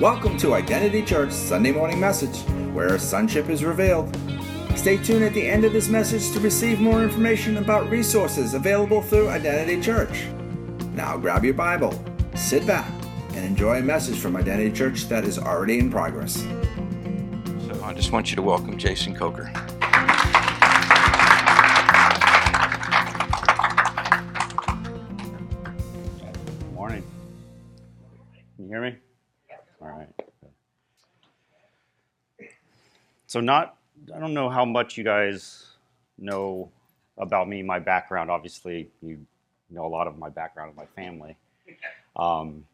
Welcome to Identity Church Sunday Morning Message, where sonship is revealed. Stay tuned at the end of this message to receive more information about resources available through Identity Church. Now grab your Bible, sit back, and enjoy a message from Identity Church that is already in progress. So I just want you to welcome Jason Coker. So, not, I don't know how much you guys know about me, my background. Obviously, you know a lot of my background and my family. Um,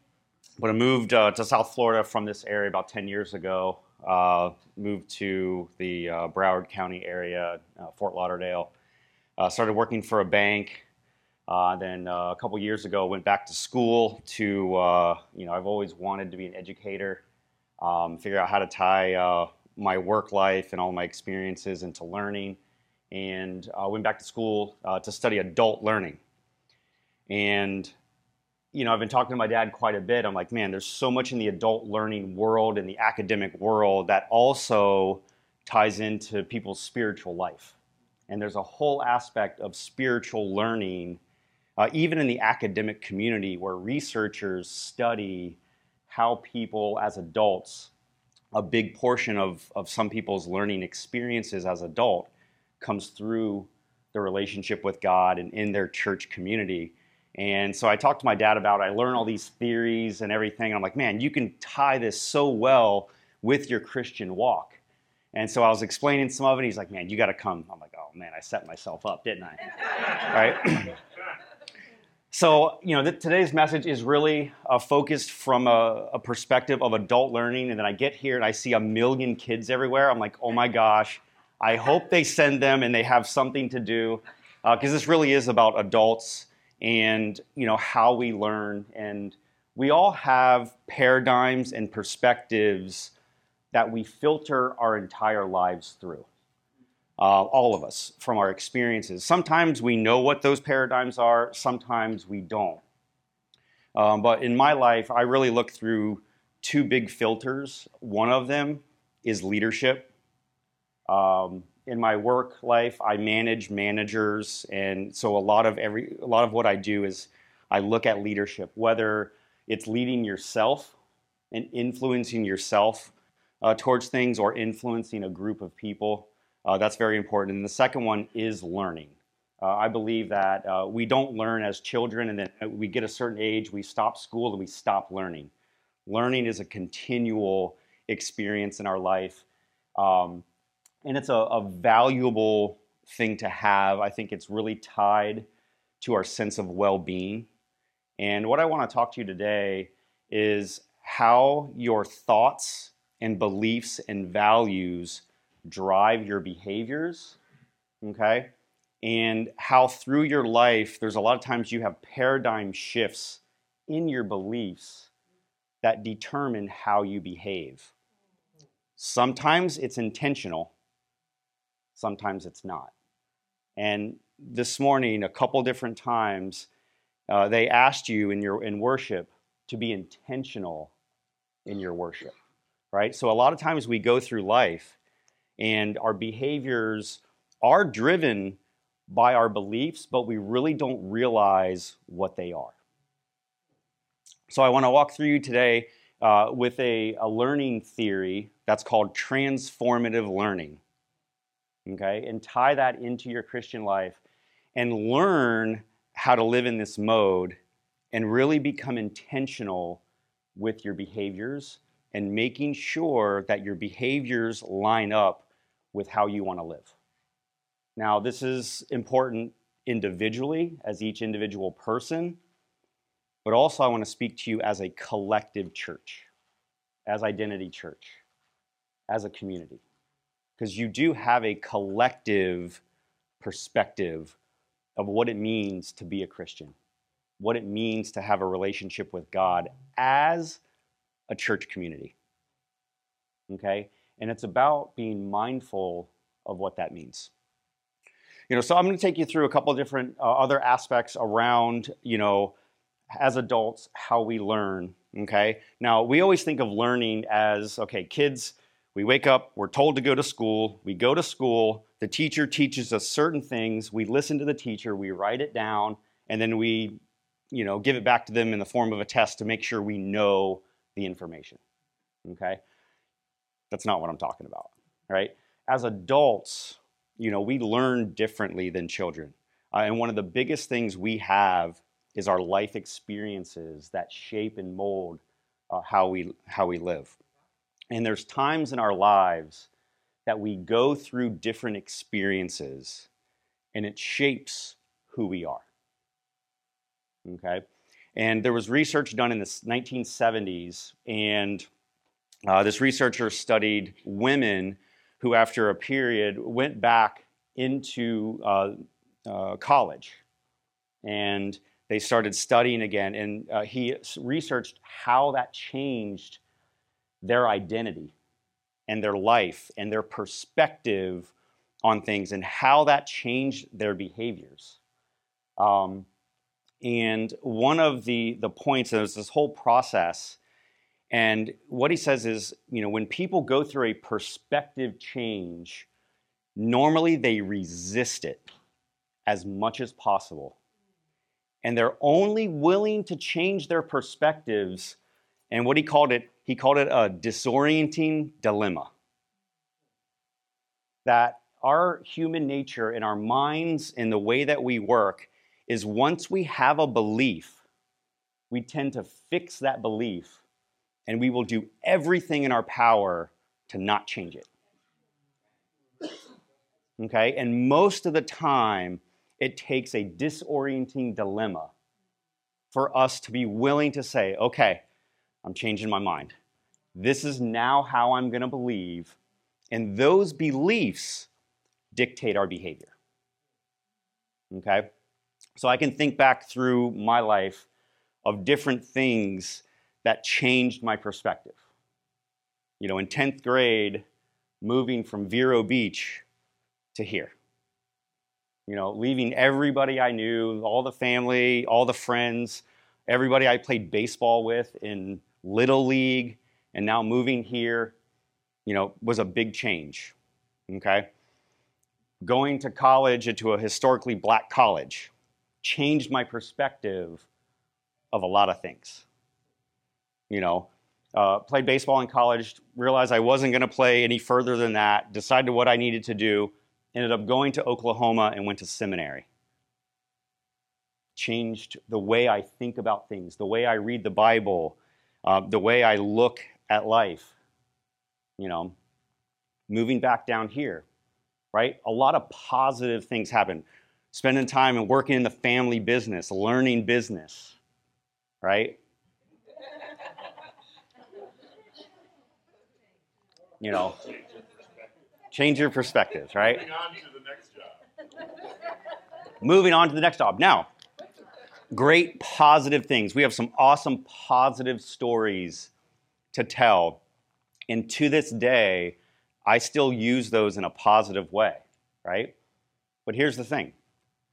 but I moved uh, to South Florida from this area about 10 years ago. Uh, moved to the uh, Broward County area, uh, Fort Lauderdale. Uh, started working for a bank. Uh, then uh, a couple years ago, went back to school to, uh, you know, I've always wanted to be an educator, um, figure out how to tie uh, my work life and all my experiences into learning, and uh, went back to school uh, to study adult learning. And, you know, I've been talking to my dad quite a bit. I'm like, man, there's so much in the adult learning world and the academic world that also ties into people's spiritual life. And there's a whole aspect of spiritual learning uh, even in the academic community where researchers study how people as adults, a big portion of, of some people's learning experiences as adult comes through the relationship with God and in their church community. And so I talked to my dad about it. I learned all these theories and everything. And I'm like, man, you can tie this so well with your Christian walk. And so I was explaining some of it. He's like, man, you got to come. I'm like, oh man, I set myself up, didn't I? right? So, you know, th- today's message is really uh, focused from a, a, perspective of adult learning. And then I get here and I see a million kids everywhere. I'm like, oh my gosh, I hope they send them and they have something to do. Because uh, this really is about adults and, you know, how we learn. And we all have paradigms and perspectives that we filter our entire lives through uh, all of us from our experiences. Sometimes we know what those paradigms are, sometimes we don't. Um, but in my life, I really look through two big filters. One of them is leadership. Um, in my work life, I manage managers, and so a lot of every a lot of what I do is I look at leadership, whether it's leading yourself and influencing yourself uh, towards things, or influencing a group of people. Uh, that's very important. And the second one is learning. Uh, I believe that uh, we don't learn as children and then we get a certain age, we stop school and we stop learning. Learning is a continual experience in our life. Um, and it's a, a valuable thing to have. I think it's really tied to our sense of well being. And what I want to talk to you today is how your thoughts and beliefs and values drive your behaviors, okay? And how through your life, there's a lot of times you have paradigm shifts in your beliefs that determine how you behave. Sometimes it's intentional, sometimes it's not. And this morning, a couple different times, uh, they asked you in your in worship to be intentional in your worship, right? So a lot of times we go through life and our behaviors are driven by our beliefs, but we really don't realize what they are. So, I want to walk through you today uh, with a, a learning theory that's called transformative learning. Okay, and tie that into your Christian life and learn how to live in this mode and really become intentional with your behaviors and making sure that your behaviors line up with how you want to live. Now, this is important individually as each individual person, but also I want to speak to you as a collective church, as Identity Church, as a community. Because you do have a collective perspective of what it means to be a Christian, what it means to have a relationship with God as a church community. Okay? And it's about being mindful of what that means. You know, so I'm going to take you through a couple of different uh, other aspects around, you know, as adults, how we learn Okay? Now, we always think of learning as okay, kids, we wake up, we're told to go to school, we go to school, the teacher teaches us certain things, we listen to the teacher, we write it down, and then we, you know, give it back to them in the form of a test to make sure we know the information. Okay? That's not what I'm talking about, right? As adults, you know, we learn differently than children. Uh, and one of the biggest things we have is our life experiences that shape and mold uh, how we how we live. And there's times in our lives that we go through different experiences and it shapes who we are. Okay? And there was research done in the 1970s, and uh, this researcher studied women who, after a period, went back into uh, uh, college. And they started studying again, and uh, he researched how that changed their identity and their life and their perspective on things and how that changed their behaviors. Um, and one of the, the points is this whole process. And what he says is, you know, when people go through a perspective change, normally they resist it as much as possible and they're only willing to change their perspectives. And what he called it, he called it a disorienting dilemma. That our human nature and our minds and the way that we work is once we have a belief, we tend to fix that belief and we will do everything in our power to not change it. Okay? And most of the time, it takes a disorienting dilemma for us to be willing to say, okay, I'm changing my mind. This is now how I'm going to believe. And those beliefs dictate our behavior. Okay? So I can think back through my life of different things that changed my perspective. You know, in 10th grade, moving from Vero Beach to here you know, leaving everybody I knew, all the family, all the friends, everybody I played baseball with in Little League, and now moving here, you know, was a big change. Okay? Going to college into a historically black college changed my perspective of a lot of things. You know, uh, played baseball in college, realized I wasn't going to play any further than that, decided what I needed to do, ended up going to Oklahoma and went to seminary. Changed the way I think about things, the way I read the Bible, uh, the way I look at life. You know, moving back down here, right? A lot of positive things happen. Spending time and working in the family business, learning business, right? You know, Change your perspectives, right? Moving on to the next job. Moving on to the next job. Now, great positive things. We have some awesome positive stories to tell. And to this day, I still use those in a positive way, right? But here's the thing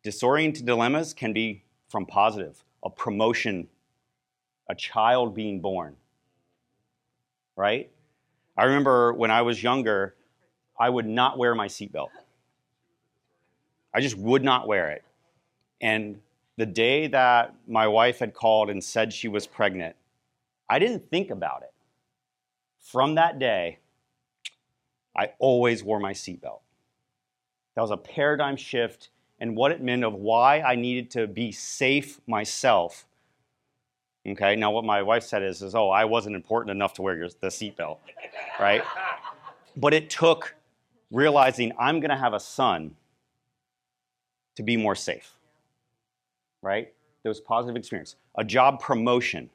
disorienting dilemmas can be from positive a promotion, a child being born, right? I remember when I was younger, I would not wear my seatbelt. I just would not wear it. And the day that my wife had called and said she was pregnant, I didn't think about it. From that day, I always wore my seatbelt. That was a paradigm shift and what it meant of why I needed to be safe myself. Okay, now what my wife said is, is oh, I wasn't important enough to wear your, the seatbelt, right? but it took realizing I'm going to have a son to be more safe. Right? Those positive experience. A job promotion,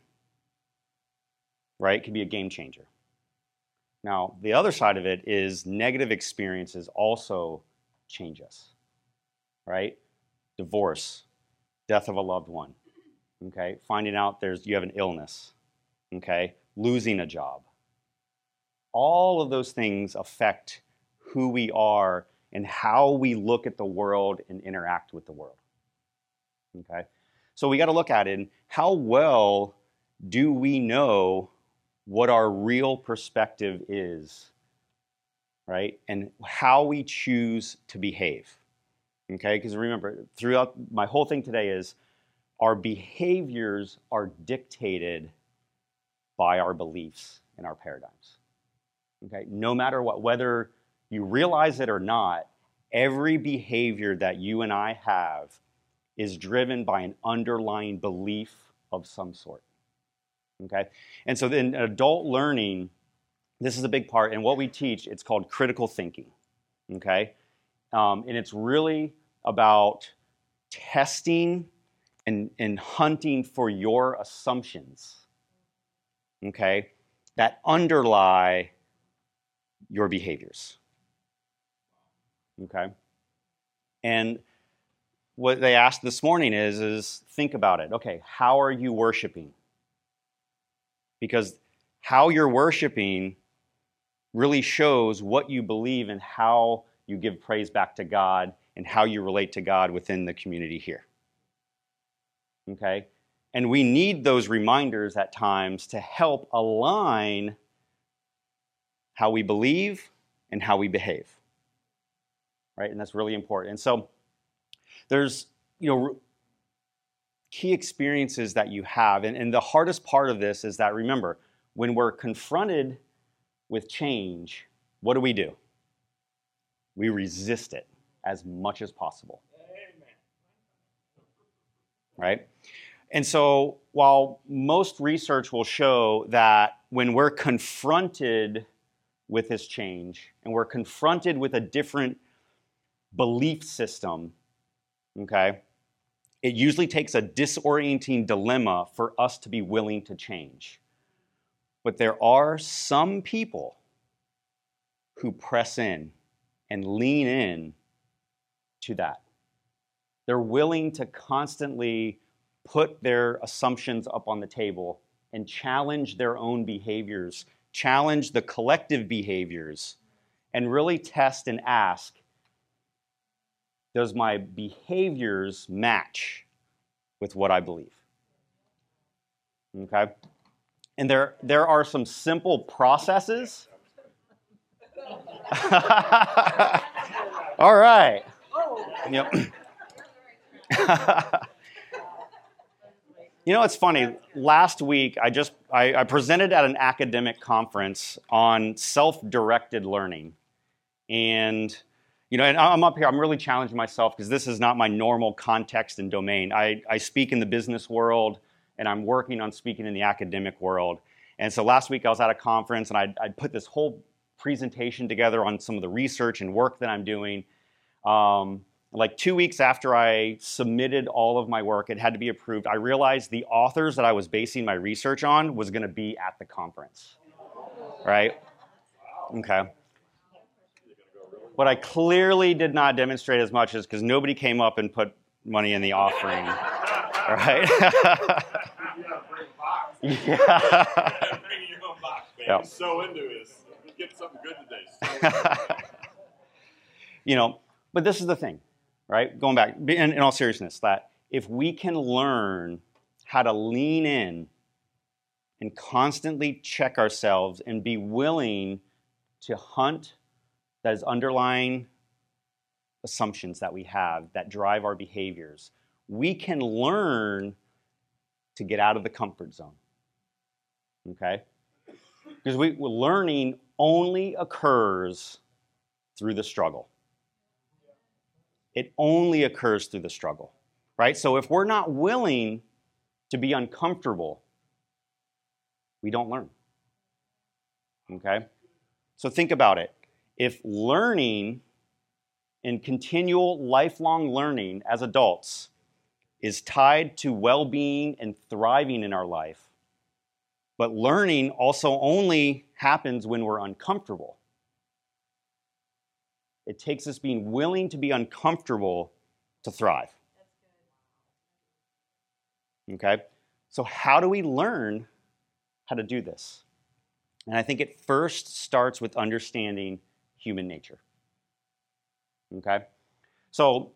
right, can be a game changer. Now, the other side of it is negative experiences also change us. Right? Divorce, death of a loved one. Okay? Finding out there's you have an illness. Okay? Losing a job. All of those things affect who we are and how we look at the world and interact with the world. Okay? So we got to look at it and how well do we know what our real perspective is, right? And how we choose to behave. Okay? Because remember, throughout my whole thing today is our behaviors are dictated by our beliefs and our paradigms. Okay? No matter what, whether you realize it or not, every behavior that you and I have is driven by an underlying belief of some sort. Okay? And so in adult learning, this is a big part. And what we teach, it's called critical thinking. Okay? Um, and it's really about testing and, and hunting for your assumptions. Okay? That underlie your behaviors. Okay? And what they asked this morning is, is think about it. Okay, how are you worshiping? Because how you're worshiping really shows what you believe and how you give praise back to God and how you relate to God within the community here. Okay? And we need those reminders at times to help align how we believe and how we behave. Right? And that's really important. And so there's, you know, key experiences that you have. And, and the hardest part of this is that remember, when we're confronted with change, what do we do? We resist it as much as possible. Right? And so, while most research will show that when we're confronted with this change and we're confronted with a different belief system, okay, it usually takes a disorienting dilemma for us to be willing to change. But there are some people who press in and lean in to that. They're willing to constantly put their assumptions up on the table and challenge their own behaviors, challenge the collective behaviors, and really test and ask does my behaviors match with what I believe? Okay? And there, there are some simple processes. All right. Oh. Yep. you know, it's funny. Last week, I just I, I presented at an academic conference on self-directed learning, and you know, and I'm up here. I'm really challenging myself because this is not my normal context and domain. I, I speak in the business world, and I'm working on speaking in the academic world. And so last week I was at a conference, and I I put this whole presentation together on some of the research and work that I'm doing. Um, like two weeks after I submitted all of my work, it had to be approved. I realized the authors that I was basing my research on was going to be at the conference. Right? Okay. What I clearly did not demonstrate as much is because nobody came up and put money in the offering. right? yeah. Bring your box, man. Yep. so into this. Get something good today. you know, but this is the thing right? Going back, in, in all seriousness, that if we can learn how to lean in and constantly check ourselves and be willing to hunt those underlying assumptions that we have that drive our behaviors, we can learn to get out of the comfort zone. Okay? Because we, learning only occurs through the struggle it only occurs through the struggle, right? So if we're not willing to be uncomfortable, we don't learn. Okay? So think about it. If learning and continual lifelong learning as adults is tied to well being and thriving in our life, but learning also only happens when we're uncomfortable it takes us being willing to be uncomfortable to thrive. Okay? So, how do we learn how to do this? And I think it first starts with understanding human nature. Okay? So,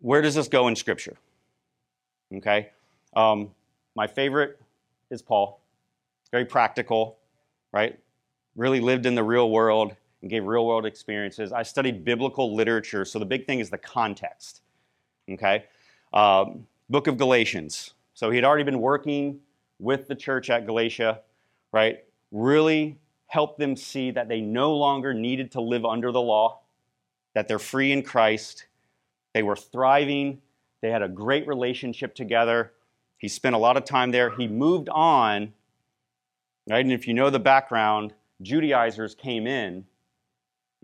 where does this go in Scripture? Okay? Um, my favorite is Paul. Very practical, right? Really lived in the real world and gave real world experiences. I studied biblical literature, so the big thing is the context. Okay? Um, Book of Galatians. So he had already been working with the church at Galatia, right? Really helped them see that they no longer needed to live under the law, that they're free in Christ. They were thriving. They had a great relationship together. He spent a lot of time there. He moved on, right? And if you know the background, Judaizers came in,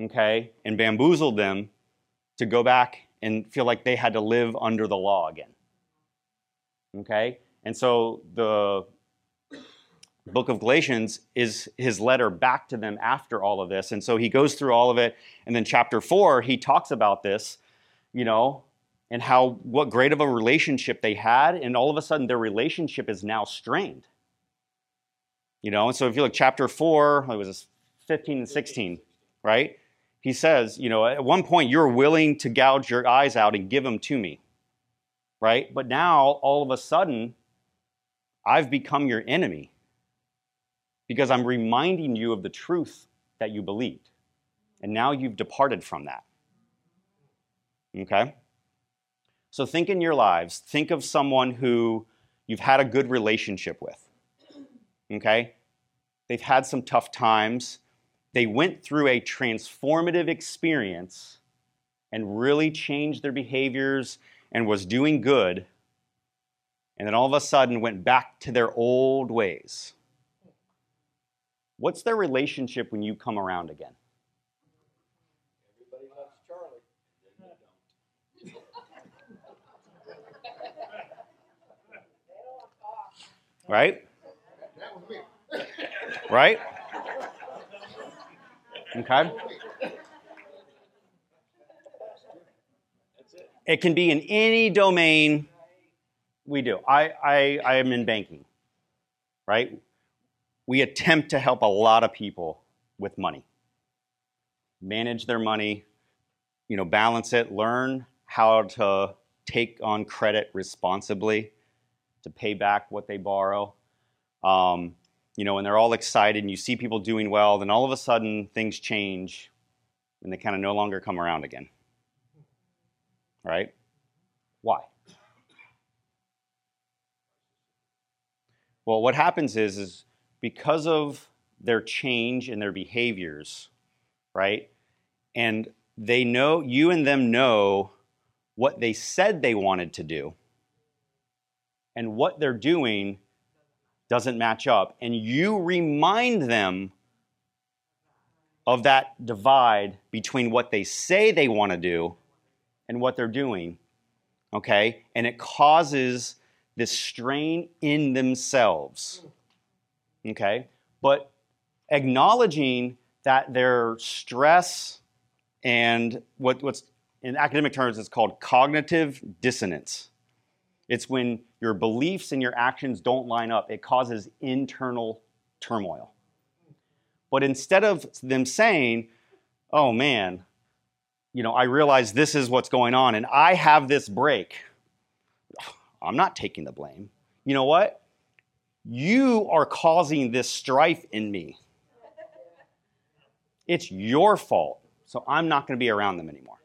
okay, and bamboozled them to go back and feel like they had to live under the law again. Okay? And so the book of Galatians is his letter back to them after all of this. And so he goes through all of it. And then chapter four, he talks about this, you know, and how what great of a relationship they had. And all of a sudden, their relationship is now strained. You know, and so if you look chapter four, it was 15 and 16, right? He says, you know, at one point you're willing to gouge your eyes out and give them to me, right? But now all of a sudden, I've become your enemy because I'm reminding you of the truth that you believed. And now you've departed from that. Okay? So think in your lives, think of someone who you've had a good relationship with. Okay? They've had some tough times. They went through a transformative experience and really changed their behaviors and was doing good. And then all of a sudden went back to their old ways. What's their relationship when you come around again? Everybody loves Charlie. Right? That was me. Right? Okay. It can be in any domain we do. I, I, I am in banking, right? We attempt to help a lot of people with money, manage their money, you know, balance it, learn how to take on credit responsibly, to pay back what they borrow. Um, you know, and they're all excited and you see people doing well, then all of a sudden things change and they kind of no longer come around again. Right? Why? Well, what happens is, is because of their change in their behaviors, right? And they know, you and them know what they said they wanted to do, and what they're doing doesn't match up, and you remind them of that divide between what they say they want to do and what they're doing, okay? And it causes this strain in themselves, okay? But acknowledging that their stress and what, what's in academic terms is called cognitive dissonance. It's when your beliefs and your actions don't line up, it causes internal turmoil. But instead of them saying, oh man, you know, I realize this is what's going on and I have this break, I'm not taking the blame. You know what? You are causing this strife in me. It's your fault, so I'm not going to be around them anymore.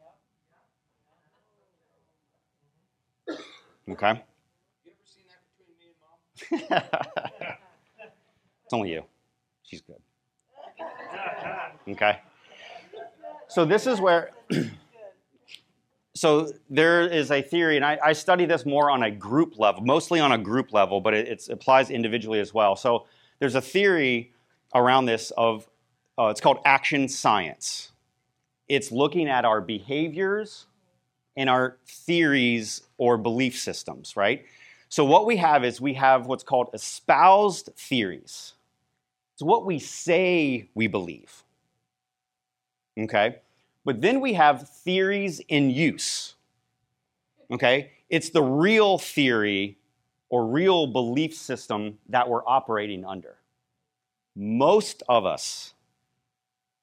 Okay? You ever seen that between me and mom? it's only you. She's good. Okay? So, this is where. so, there is a theory, and I, I, study this more on a group level, mostly on a group level, but it, it applies individually as well. So, there's a theory around this of uh, it's called action science. It's looking at our behaviors and our theories or belief systems, right? So, what we have is we have what's called espoused theories. It's what we say we believe. Okay? But then we have theories in use. Okay? It's the real theory or real belief system that we're operating under. Most of us,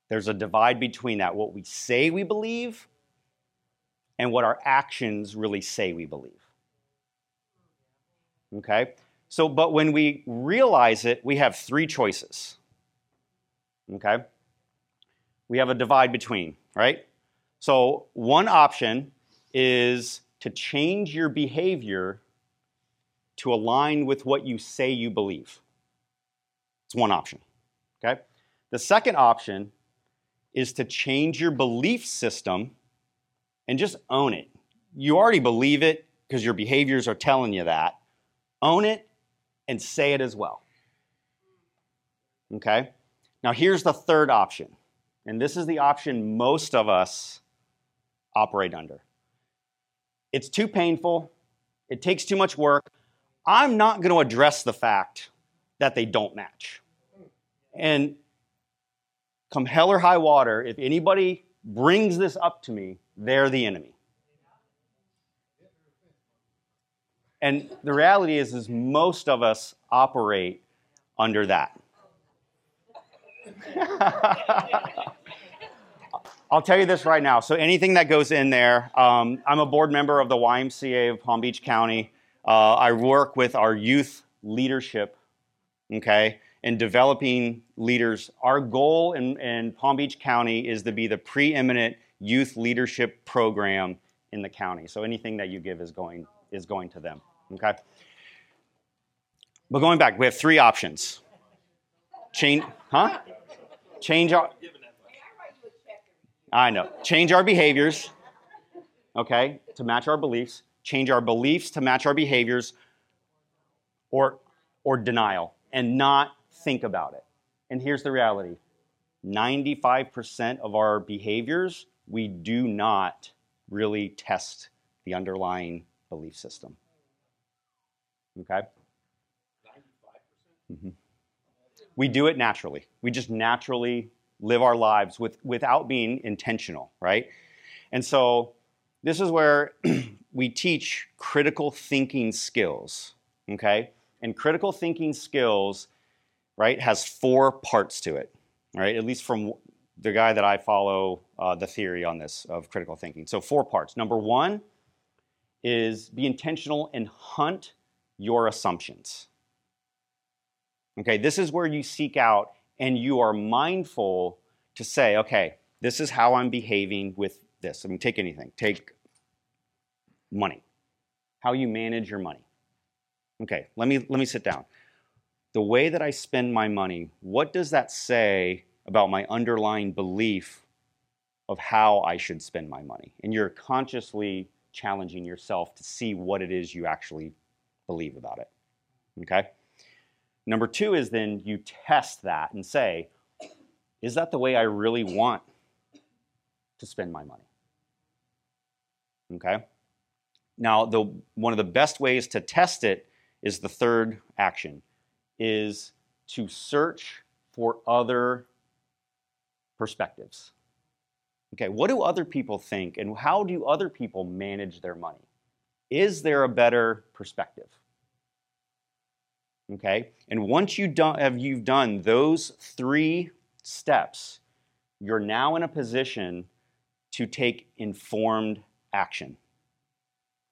there's a divide between that, what we say we believe and what our actions really say we believe. Okay? So, but when we realize it, we have three choices. Okay? We have a divide between, right? So, one option is to change your behavior to align with what you say you believe. It's one option. Okay? The second option is to change your belief system and just own it. You already believe it because your behaviors are telling you that. Own it and say it as well. Okay? Now, here's the third option, and this is the option most of us operate under. It's too painful, it takes too much work. I'm not going to address the fact that they don't match. And come hell or high water, if anybody brings this up to me, they're the enemy. And the reality is, is most of us operate under that. I'll tell you this right now. So anything that goes in there, um, I'm a board member of the YMCA of Palm Beach County. Uh, I work with our youth leadership, okay, in developing leaders. Our goal in, in Palm Beach County is to be the preeminent youth leadership program in the county. So anything that you give is going is going to them. Okay. But going back, we have three options. Change, huh? Change our. I know. Change our behaviors, okay, to match our beliefs. Change our beliefs to match our behaviors, or or denial, and not think about it. And here's the reality: 95% of our behaviors we do not really test the underlying belief system. Okay? Mm-hmm. We do it naturally. We just naturally live our lives with, without being intentional, right? And so this is where we teach critical thinking skills, okay? And critical thinking skills, right, has four parts to it, right? At least from the guy that I follow, uh, the theory on this of critical thinking. So, four parts. Number one is be intentional and hunt your assumptions. Okay, this is where you seek out and you are mindful to say, okay, this is how I'm behaving with this. I mean, take anything, take money, how you manage your money. Okay, let me, let me sit down. The way that I spend my money, what does that say about my underlying belief of how I should spend my money? And you're consciously challenging yourself to see what it is you actually believe about it. Okay? Number two is then you test that and say, is that the way I really want to spend my money? Okay? Now, the, one of the best ways to test it is the third action, is to search for other perspectives. Okay, what do other people think and how do other people manage their money? Is there a better perspective? Okay, and once you do, have you've done those three steps, you're now in a position to take informed action.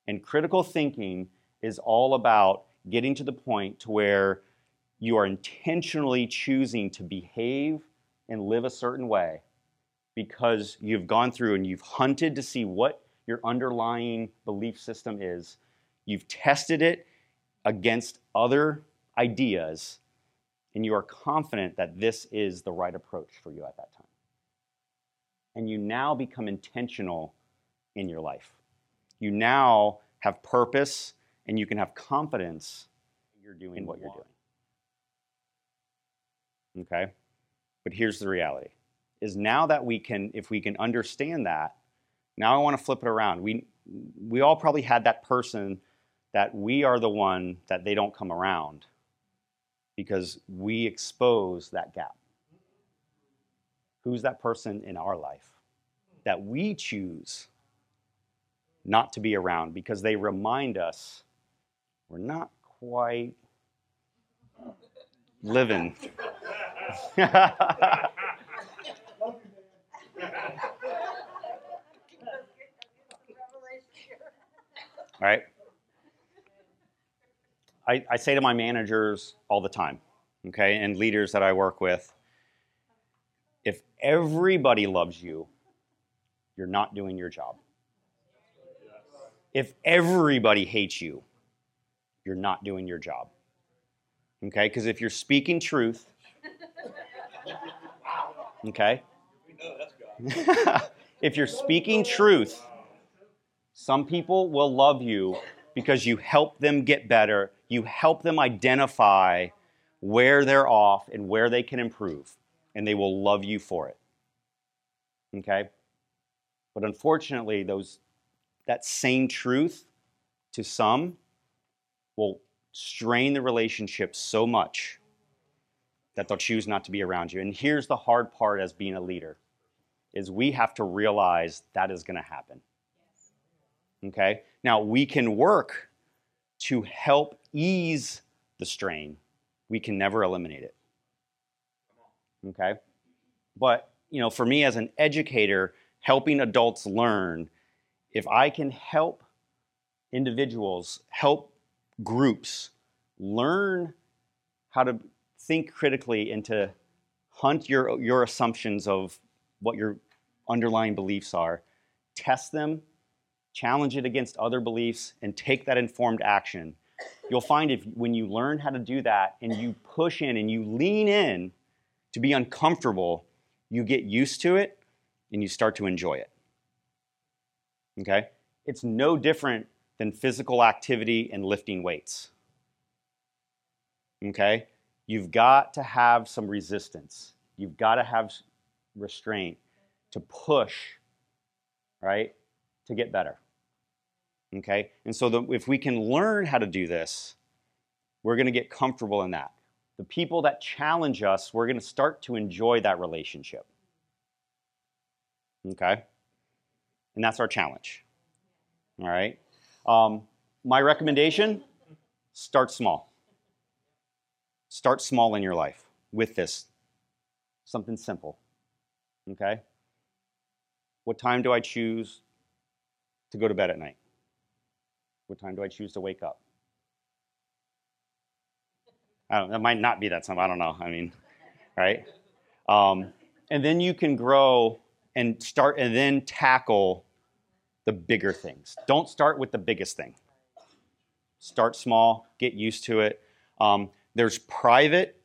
And critical thinking is all about getting to the point to where you are intentionally choosing to behave and live a certain way because you've gone through and you've hunted to see what your underlying belief system is. You've tested it against other ideas, and you are confident that this is the right approach for you at that time. And you now become intentional in your life. You now have purpose and you can have confidence that you're doing what you're doing. Okay? But here's the reality is now that we can, if we can understand that, now I want to flip it around. We, we all probably had that person that we are the one that they don't come around because we expose that gap. Who's that person in our life that we choose not to be around because they remind us we're not quite living. Right? I, I say to my managers all the time, okay, and leaders that I work with, if everybody loves you, you're not doing your job. If everybody hates you, you're not doing your job. Okay? Because if you're speaking truth, okay? if you're speaking truth, some people will love you because you help them get better, you help them identify where they're off and where they can improve, and they will love you for it. Okay? But unfortunately, those that same truth to some will strain the relationship so much that they'll choose not to be around you. And here's the hard part as being a leader is we have to realize that is going to happen. Okay? Now, we can work to help ease the strain. We can never eliminate it. Okay? But, you know, for me as an educator, helping adults learn, if I can help individuals, help groups learn how to think critically and to hunt your, your assumptions of what your underlying beliefs are, test them, challenge it against other beliefs, and take that informed action. You'll find if when you learn how to do that and you push in and you lean in to be uncomfortable, you get used to it and you start to enjoy it. Okay? It's no different than physical activity and lifting weights. Okay? You've got to have some resistance. You've got to have restraint to push, right, to get better. Okay? And so the, if we can learn how to do this, we're going to get comfortable in that. The people that challenge us, we're going to start to enjoy that relationship. Okay? And that's our challenge. All right? Um, my recommendation start small. Start small in your life with this. Something simple. Okay? What time do I choose to go to bed at night? What time do I choose to wake up? I don't, that might not be that simple. I don't know. I mean, right? Um, and then you can grow and start and then tackle the bigger things. Don't start with the biggest thing. Start small, get used to it. Um, there's private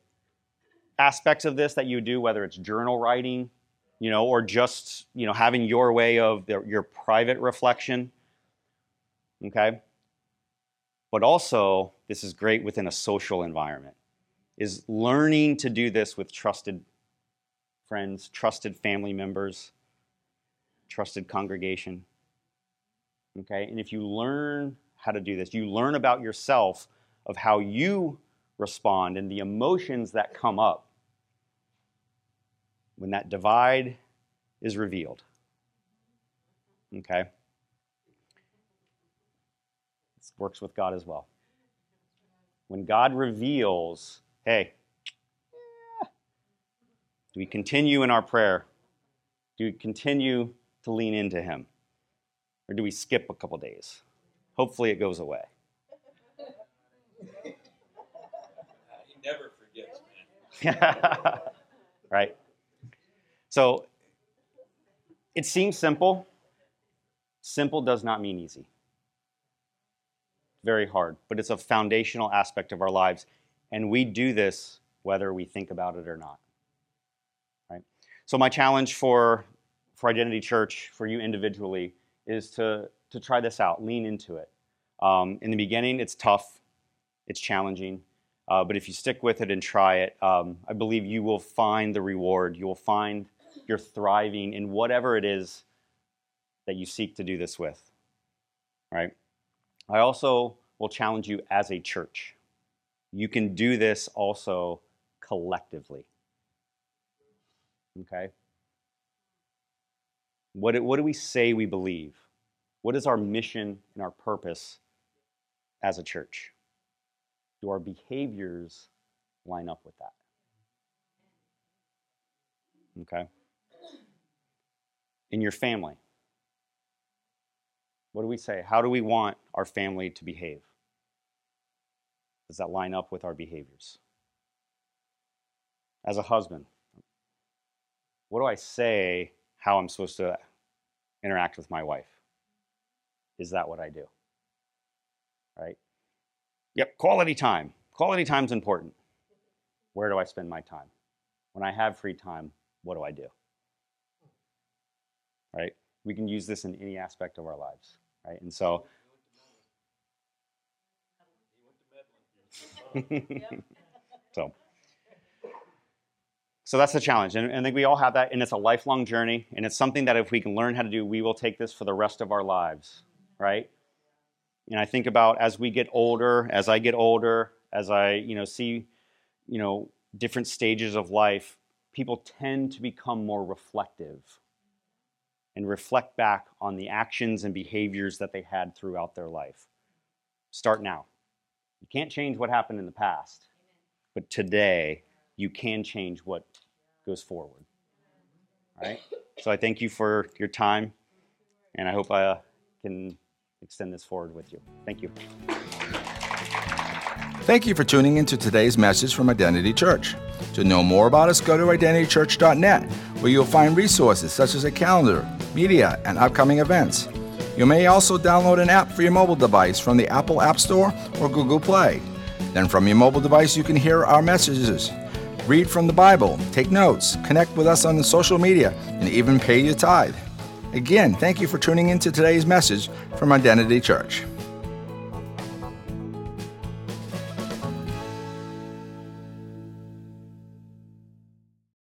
aspects of this that you do, whether it's journal writing, you know, or just you know having your way of the, your private reflection. Okay. But also, this is great within a social environment. Is learning to do this with trusted friends, trusted family members, trusted congregation. Okay? And if you learn how to do this, you learn about yourself of how you respond and the emotions that come up when that divide is revealed. Okay? This works with God as well. When God reveals, hey, do we continue in our prayer? Do we continue to lean into Him? Or do we skip a couple days? Hopefully it goes away. He never forgets, man. right? So it seems simple. Simple does not mean easy. Very hard, but it's a foundational aspect of our lives. And we do this whether we think about it or not. Right? So my challenge for for Identity Church, for you individually, is to, to try this out, lean into it. Um, in the beginning, it's tough, it's challenging, uh, but if you stick with it and try it, um, I believe you will find the reward. You will find you're thriving in whatever it is that you seek to do this with. Right? I also will challenge you as a church. You can do this also collectively. Okay? What, what do we say we believe? What is our mission and our purpose as a church? Do our behaviors line up with that? Okay. In your family, what do we say? How do we want our family to behave? Does that line up with our behaviors? As a husband, what do I say how I'm supposed to interact with my wife? Is that what I do? Right? Yep, quality time. Quality time's important. Where do I spend my time? When I have free time, what do I do? Right? We can use this in any aspect of our lives, right? And so so so that's the challenge and, and i think we all have that and it's a lifelong journey and it's something that if we can learn how to do we will take this for the rest of our lives right and i think about as we get older as i get older as i you know see you know different stages of life people tend to become more reflective and reflect back on the actions and behaviors that they had throughout their life start now you can't change what happened in the past, but today you can change what goes forward. Right? So I thank you for your time, and I hope I can extend this forward with you. Thank you. Thank you for tuning into today's message from Identity Church. To know more about us, go to identitychurch.net, where you'll find resources such as a calendar, media, and upcoming events. You may also download an app for your mobile device from the Apple App Store or Google Play. Then, from your mobile device, you can hear our messages, read from the Bible, take notes, connect with us on the social media, and even pay your tithe. Again, thank you for tuning in to today's message from Identity Church.